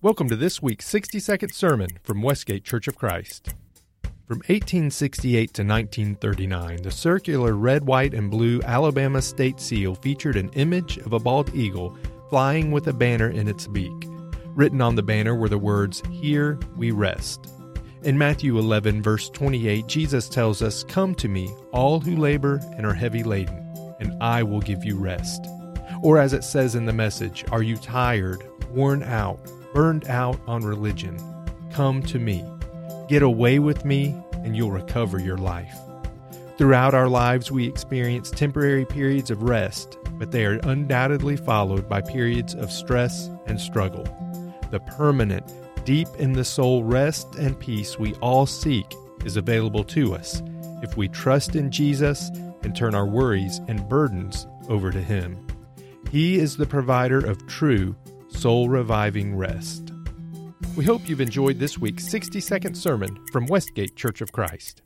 Welcome to this week's 60 second sermon from Westgate Church of Christ. From 1868 to 1939, the circular red, white, and blue Alabama state seal featured an image of a bald eagle flying with a banner in its beak. Written on the banner were the words, Here we rest. In Matthew 11, verse 28, Jesus tells us, Come to me, all who labor and are heavy laden, and I will give you rest. Or as it says in the message, Are you tired, worn out, burned out on religion, come to me. Get away with me, and you'll recover your life. Throughout our lives, we experience temporary periods of rest, but they are undoubtedly followed by periods of stress and struggle. The permanent, deep in the soul rest and peace we all seek is available to us if we trust in Jesus and turn our worries and burdens over to Him. He is the provider of true, soul reviving rest. We hope you've enjoyed this week's 60 second sermon from Westgate Church of Christ.